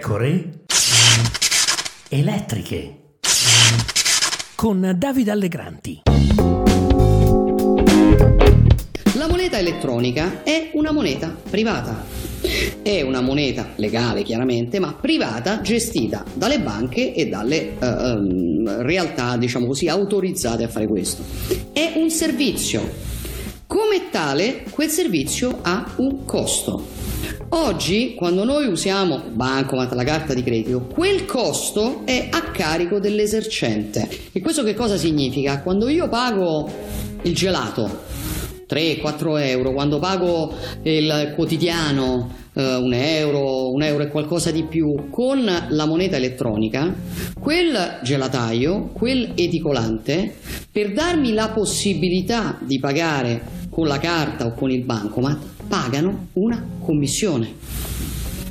pecore elettriche con Davide Allegranti. La moneta elettronica è una moneta privata. È una moneta legale chiaramente, ma privata gestita dalle banche e dalle uh, um, realtà, diciamo così, autorizzate a fare questo. È un servizio. Come tale, quel servizio ha un costo. Oggi, quando noi usiamo bancomat, la carta di credito, quel costo è a carico dell'esercente. E questo che cosa significa? Quando io pago il gelato, 3-4 euro, quando pago il quotidiano, eh, un euro, un euro e qualcosa di più, con la moneta elettronica, quel gelataio, quel edicolante, per darmi la possibilità di pagare con la carta o con il bancomat, pagano una commissione.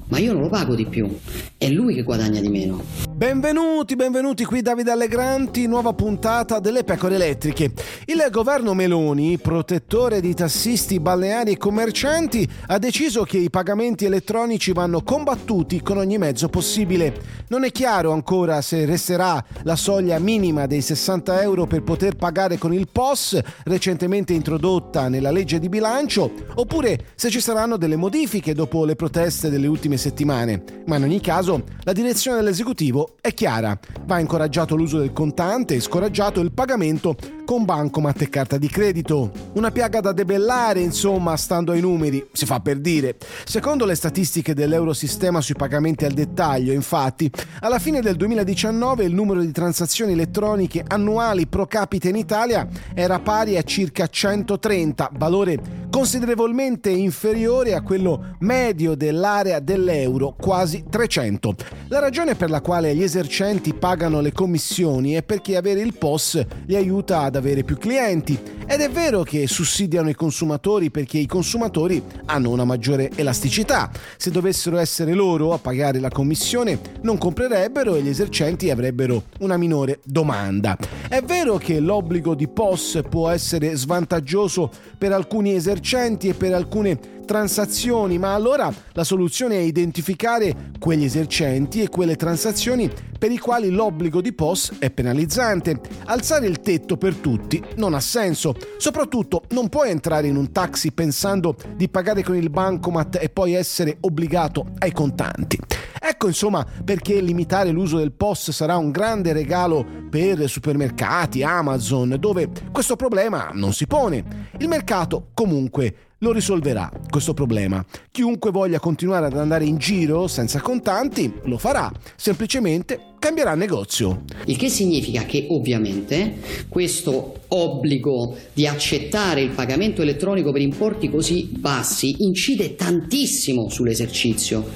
Ma io non lo pago di più, è lui che guadagna di meno. Benvenuti, benvenuti qui Davide Allegranti, nuova puntata delle pecore elettriche. Il governo Meloni, protettore di tassisti, balneari e commercianti, ha deciso che i pagamenti elettronici vanno combattuti con ogni mezzo possibile. Non è chiaro ancora se resterà la soglia minima dei 60 euro per poter pagare con il POS, recentemente introdotta nella legge di bilancio, oppure se ci saranno delle modifiche dopo le proteste delle ultime settimane. Ma in ogni caso la direzione dell'esecutivo è chiara. Va incoraggiato l'uso del contante e scoraggiato il pagamento con bancomat e carta di credito. Una piaga da debellare, insomma, stando ai numeri, si fa per dire. Secondo le statistiche dell'Eurosistema sui pagamenti al dettaglio, infatti, alla fine del 2019 il numero di transazioni elettroniche annuali pro capite in Italia era pari a circa 130, valore considerevolmente inferiore a quello medio dell'area dell'euro, quasi 300. La ragione per la quale gli esercenti pagano le commissioni è perché avere il POS li aiuta ad avere più clienti ed è vero che sussidiano i consumatori perché i consumatori hanno una maggiore elasticità. Se dovessero essere loro a pagare la commissione non comprerebbero e gli esercenti avrebbero una minore domanda. È vero che l'obbligo di POS può essere svantaggioso per alcuni esercenti e per alcune transazioni, ma allora la soluzione è identificare quegli esercenti e quelle transazioni per i quali l'obbligo di POS è penalizzante. Alzare il tetto per tutti non ha senso, soprattutto non puoi entrare in un taxi pensando di pagare con il bancomat e poi essere obbligato ai contanti. Ecco insomma perché limitare l'uso del POS sarà un grande regalo per supermercati, Amazon, dove questo problema non si pone. Il mercato comunque lo risolverà questo problema. Chiunque voglia continuare ad andare in giro senza contanti lo farà, semplicemente cambierà negozio. Il che significa che ovviamente questo obbligo di accettare il pagamento elettronico per importi così bassi incide tantissimo sull'esercizio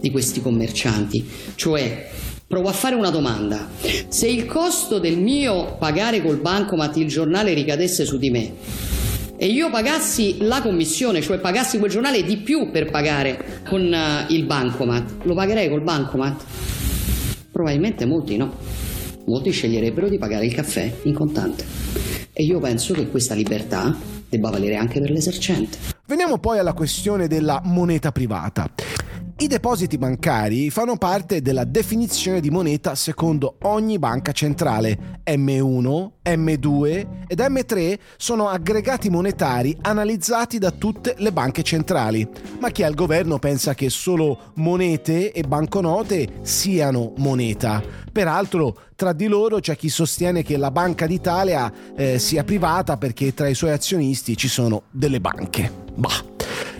di questi commercianti, cioè Provo a fare una domanda. Se il costo del mio pagare col bancomat il giornale ricadesse su di me, e io pagassi la commissione, cioè pagassi quel giornale di più per pagare con uh, il bancomat, lo pagherei col bancomat? Probabilmente molti no. Molti sceglierebbero di pagare il caffè in contante. E io penso che questa libertà debba valere anche per l'esercente. Veniamo poi alla questione della moneta privata. I depositi bancari fanno parte della definizione di moneta secondo ogni banca centrale. M1, M2 ed M3 sono aggregati monetari analizzati da tutte le banche centrali, ma chi al governo pensa che solo monete e banconote siano moneta. Peraltro, tra di loro c'è chi sostiene che la Banca d'Italia eh, sia privata perché tra i suoi azionisti ci sono delle banche. Bah.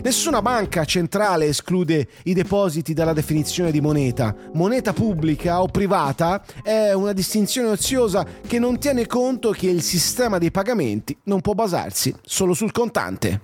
Nessuna banca centrale esclude i depositi dalla definizione di moneta. Moneta pubblica o privata è una distinzione oziosa che non tiene conto che il sistema dei pagamenti non può basarsi solo sul contante.